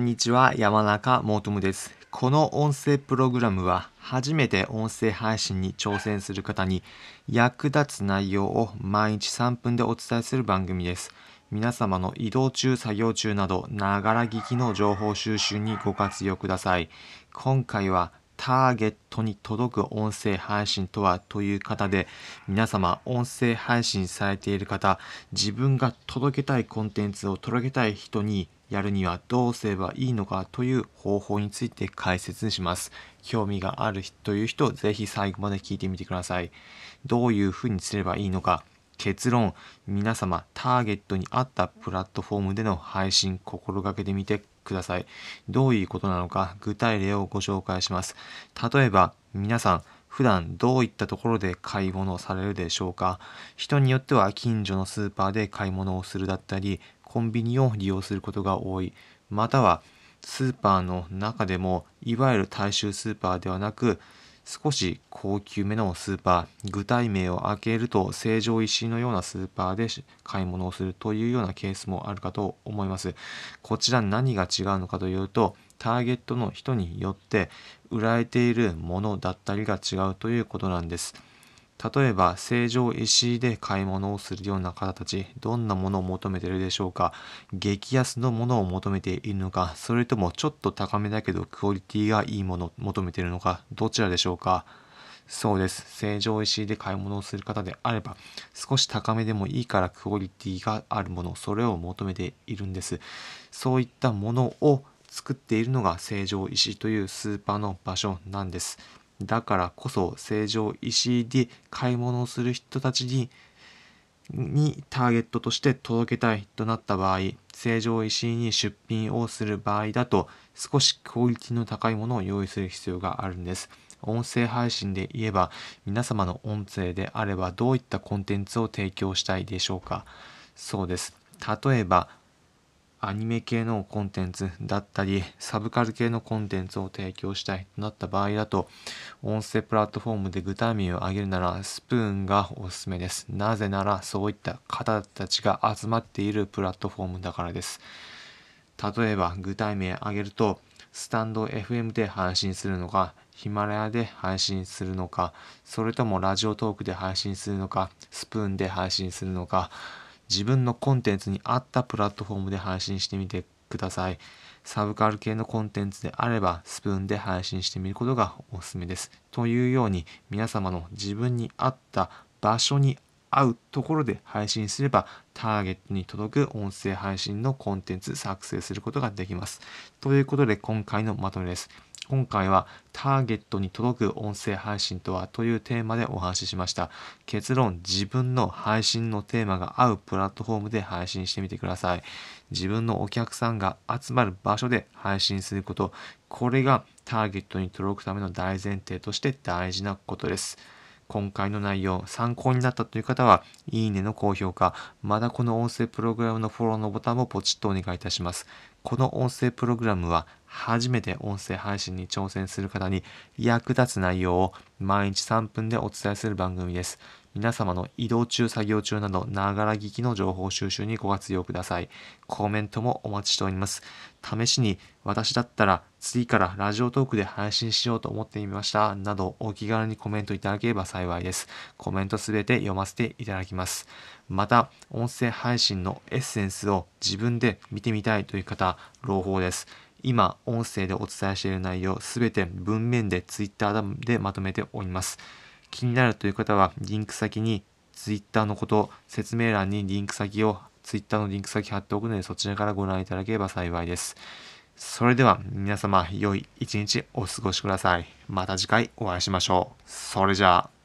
こんにちは、山中もとです。この音声プログラムは、初めて音声配信に挑戦する方に役立つ内容を毎日3分でお伝えする番組です。皆様の移動中、作業中など、ながら聞きの情報収集にご活用ください。今回は、ターゲットに届く音声配信とはという方で皆様音声配信されている方自分が届けたいコンテンツを届けたい人にやるにはどうすればいいのかという方法について解説します。興味があるという人ぜひ最後まで聞いてみてください。どういうふうにすればいいのか結論皆様ターゲットに合ったプラットフォームでの配信心がけてみてください。どういうことなのか具体例をご紹介します。例えば皆さん普段どういったところで買い物をされるでしょうか。人によっては近所のスーパーで買い物をするだったりコンビニを利用することが多い。またはスーパーの中でもいわゆる大衆スーパーではなく少し高級めのスーパー具体名を開けると成城石井のようなスーパーで買い物をするというようなケースもあるかと思います。こちら何が違うのかというとターゲットの人によって売られているものだったりが違うということなんです。例えば成城石井で買い物をするような方たちどんなものを求めているでしょうか？激安のものを求めているのか？それともちょっと高めだけどクオリティがいいものを求めているのか？どちらでしょうか？そうです。成城石井で買い物をする方であれば少し高めでもいいからクオリティがあるものそれを求めているんです。そういったものを作っているのが成城石井というスーパーの場所なんです。だからこそ成城石井で買い物をする人たちににターゲットとして届けたいとなった場合成城石井に出品をする場合だと少しクオリティの高いものを用意する必要があるんです。音声配信で言えば皆様の音声であればどういったコンテンツを提供したいでしょうか。そうです。例えばアニメ系のコンテンツだったりサブカル系のコンテンツを提供したいとなった場合だと音声プラットフォームで具体名を挙げるならスプーンがおすすめです。なぜならそういった方たちが集まっているプラットフォームだからです。例えば具体名挙げるとスタンド FM で配信するのかヒマラヤで配信するのかそれともラジオトークで配信するのかスプーンで配信するのか自分のコンテンツに合ったプラットフォームで配信してみてください。サブカル系のコンテンツであればスプーンで配信してみることがおすすめです。というように皆様の自分に合った場所に合うところで配信すればターゲットに届く音声配信のコンテンツ作成することができます。ということで今回のまとめです。今回はターゲットに届く音声配信とはというテーマでお話ししました。結論自分の配信のテーマが合うプラットフォームで配信してみてください。自分のお客さんが集まる場所で配信すること。これがターゲットに届くための大前提として大事なことです。今回の内容参考になったという方はいいねの高評価まだこの音声プログラムのフォローのボタンもポチッとお願いいたします。この音声プログラムは初めて音声配信に挑戦する方に役立つ内容を毎日3分でお伝えする番組です。皆様の移動中作業中などながら聞きの情報収集にご活用ください。コメントもお待ちしております。試しに私だったら次からラジオトークで配信しようと思ってみました。などお気軽にコメントいただければ幸いです。コメントすべて読ませていただきます。また音声配信のエッセンスを自分で見てみたいという方朗報です。今音声でお伝えしている内容すべて文面で Twitter でまとめております。気になるという方はリンク先に Twitter のこと説明欄にリンク先を Twitter のリンク先貼っておくのでそちらからご覧いただければ幸いです。それでは皆様良い一日お過ごしください。また次回お会いしましょう。それじゃあ。